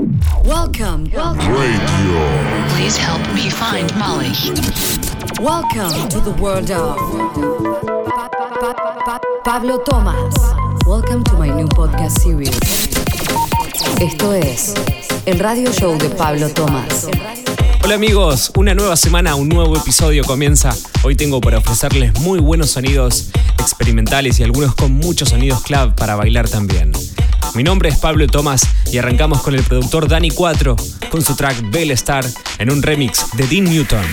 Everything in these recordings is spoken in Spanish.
Welcome, welcome, Radio. Please help me find Molly. welcome to the world of Pa- Pa- Pa- Pa- Pablo Thomas. Welcome to my new podcast series. Esto es el radio show de Pablo Thomas. Hola amigos, una nueva semana, un nuevo episodio comienza. Hoy tengo para ofrecerles muy buenos sonidos experimentales y algunos con muchos sonidos club para bailar también. Mi nombre es Pablo Tomás y arrancamos con el productor Danny 4 con su track Bell Star en un remix de Dean Newton.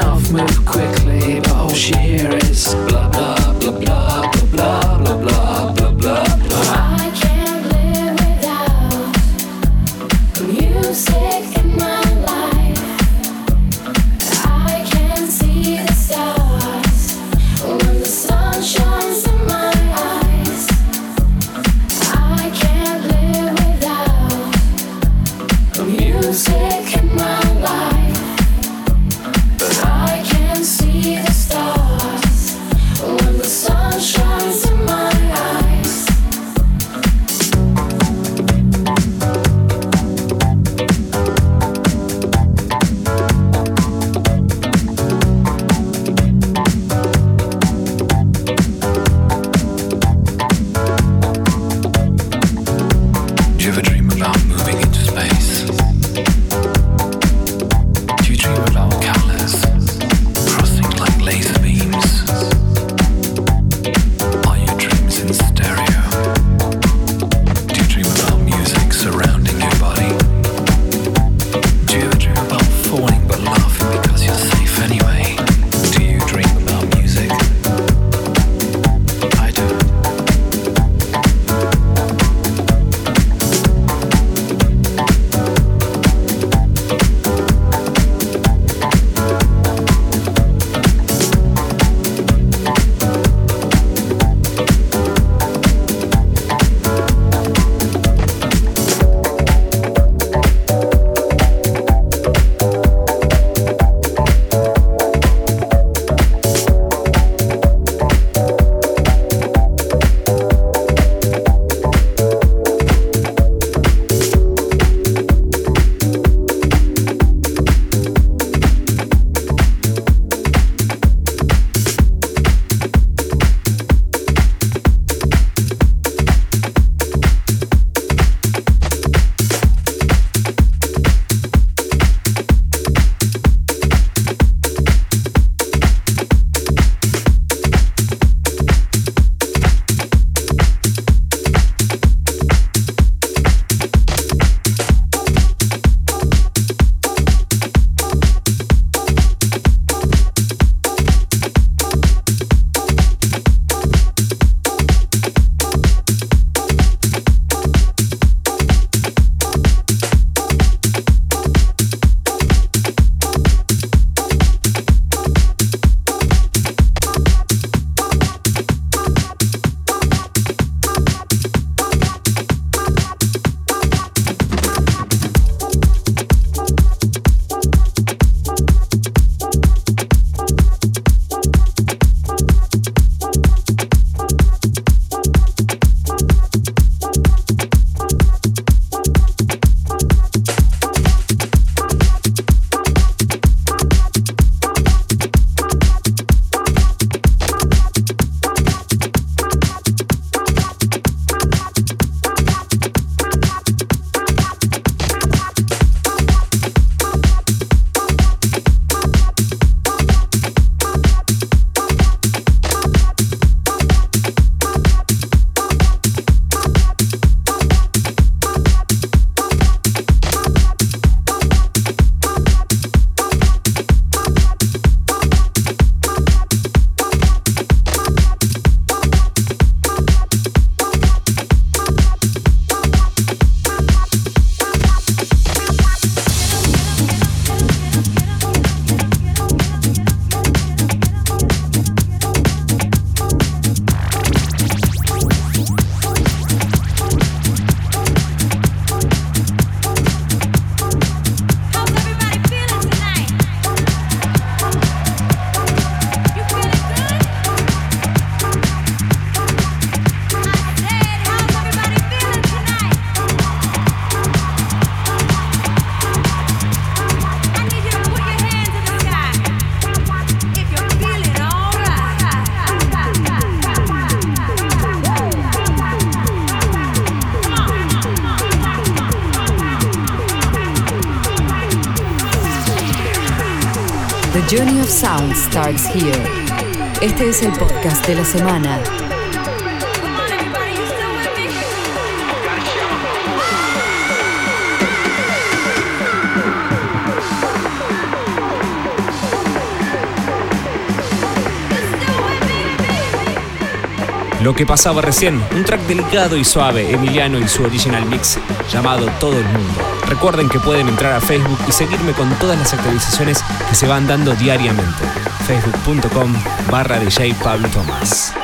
mouth move quickly, but all she hears is blah blah. Este es el podcast de la semana. Lo que pasaba recién, un track delicado y suave, Emiliano y su original mix llamado Todo el Mundo. Recuerden que pueden entrar a Facebook y seguirme con todas las actualizaciones que se van dando diariamente. facebook.com barra DJ Pablo Tomás.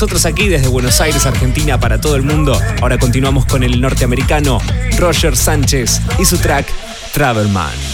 Nosotros aquí desde Buenos Aires, Argentina, para todo el mundo. Ahora continuamos con el norteamericano Roger Sánchez y su track Travelman.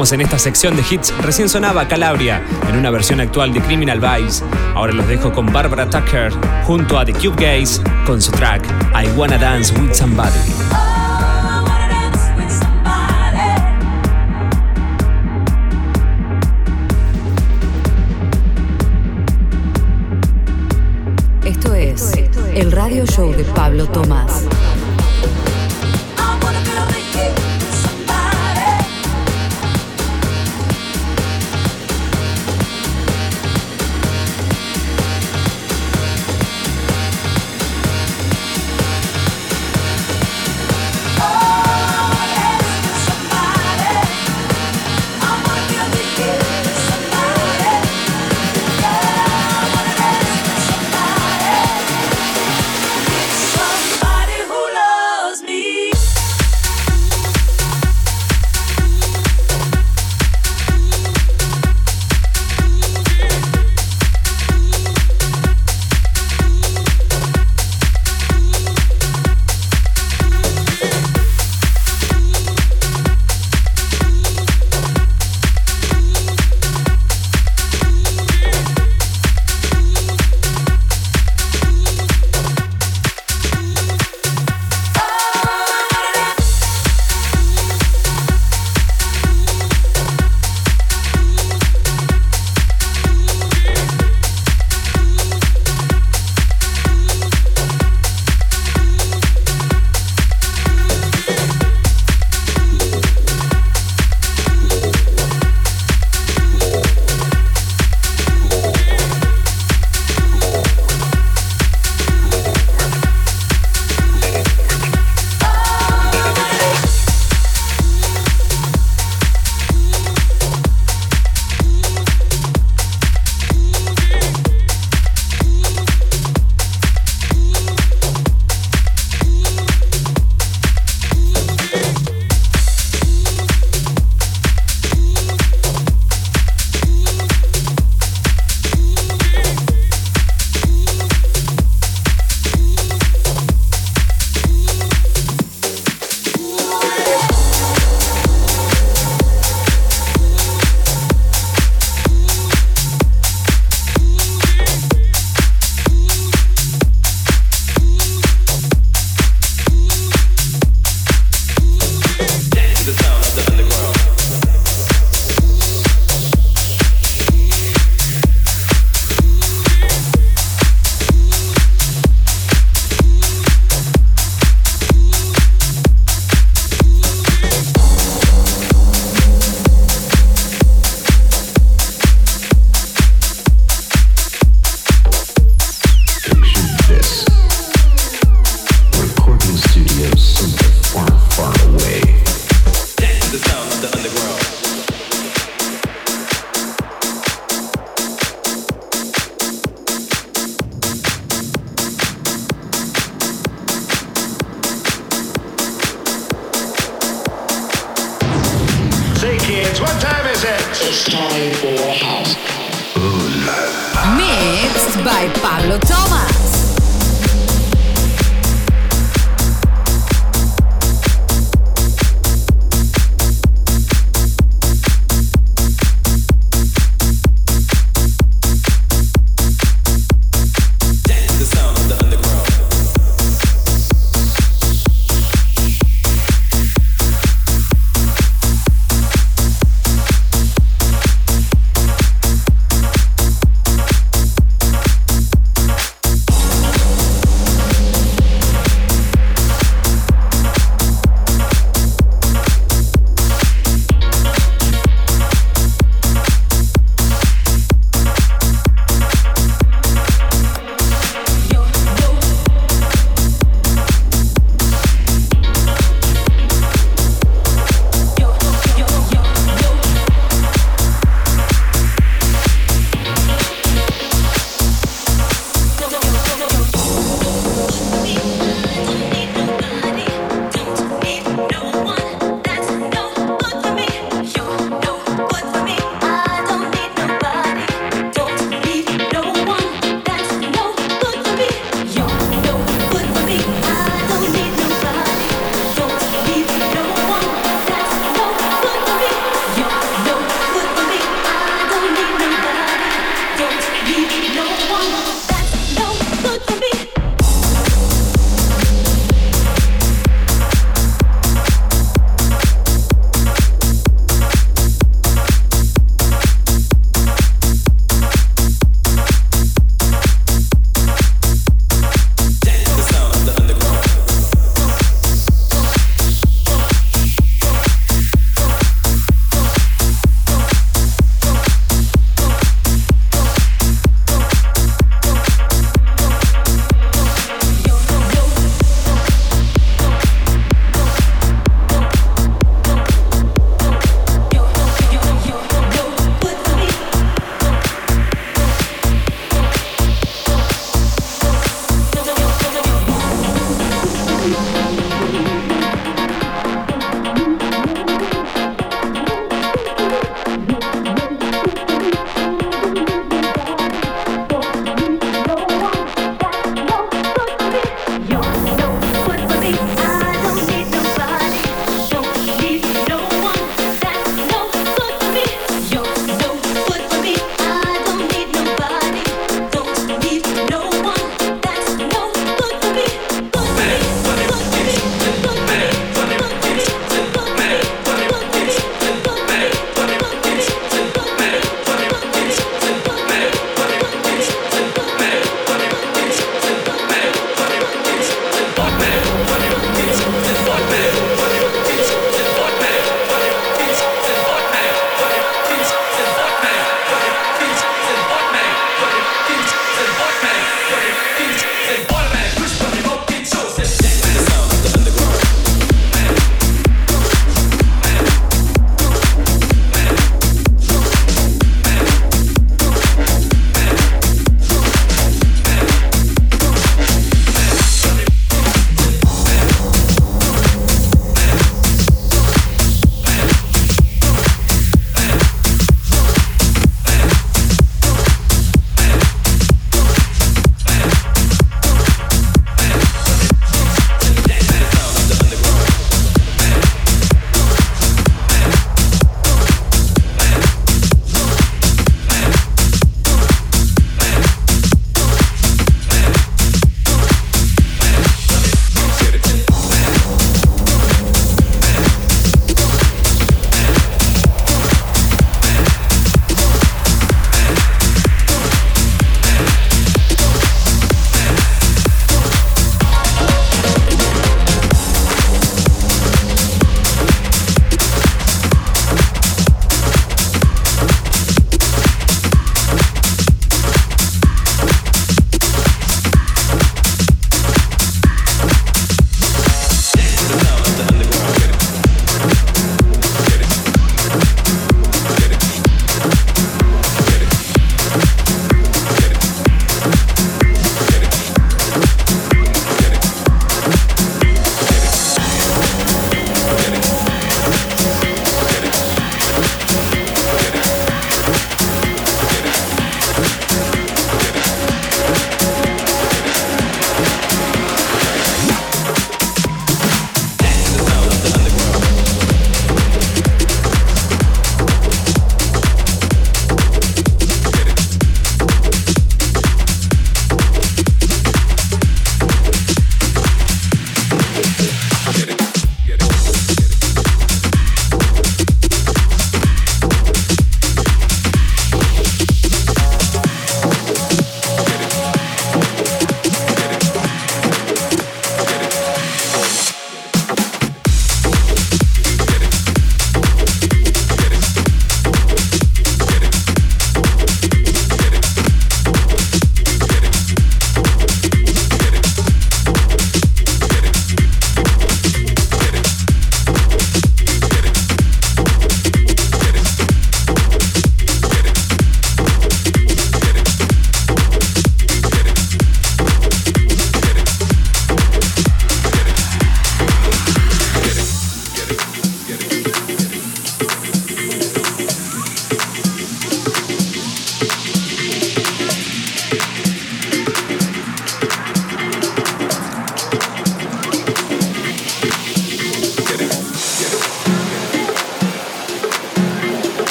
En esta sección de hits. Recién sonaba Calabria en una versión actual de Criminal Vibes. Ahora los dejo con Barbara Tucker junto a The Cube Gaze con su track I Wanna Dance with Somebody. Esto es el radio show de Pablo Tomás.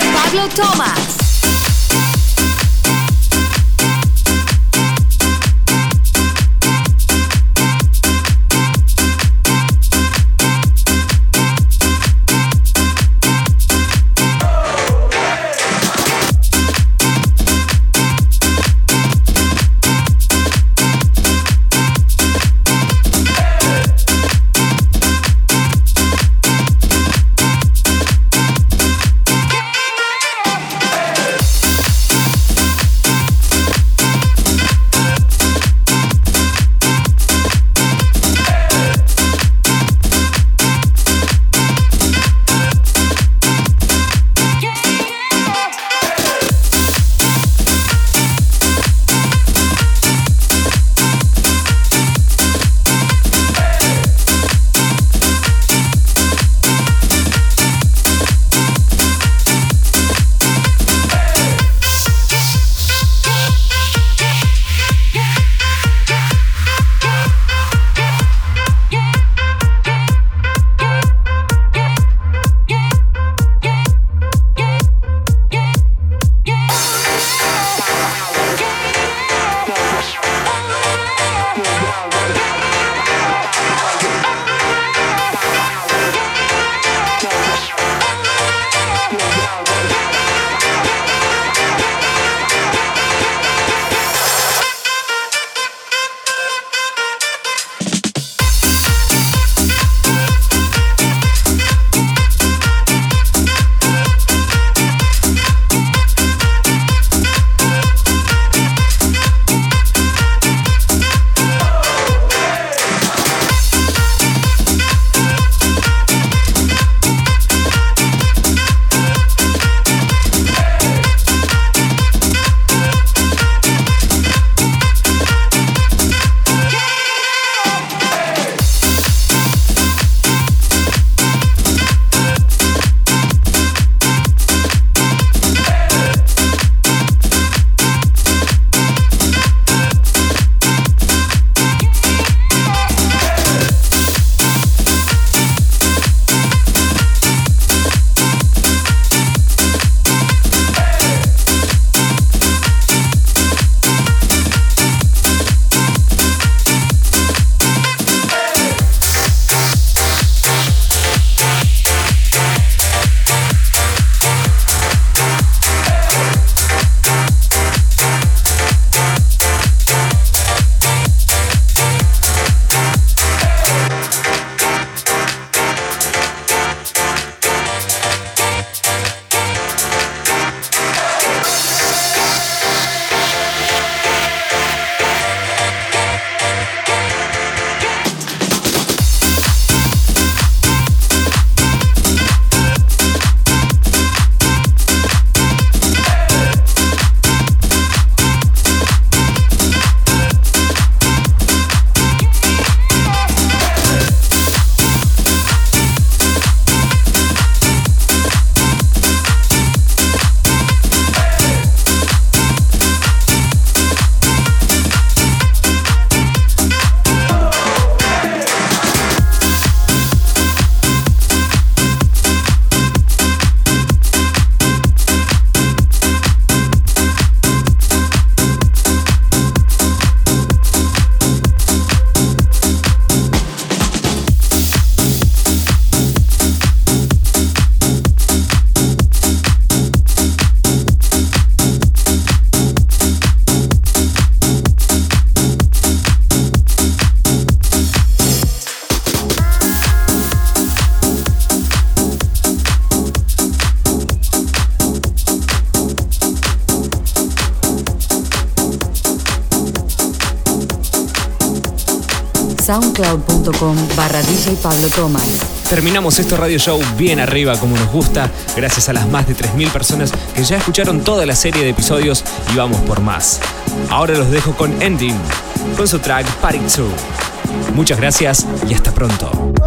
Pablo Thomas. soundcloud.com barra DJ Pablo Tomás. Terminamos este radio show bien arriba como nos gusta, gracias a las más de 3.000 personas que ya escucharon toda la serie de episodios y vamos por más. Ahora los dejo con Ending, con su track Party 2. Muchas gracias y hasta pronto.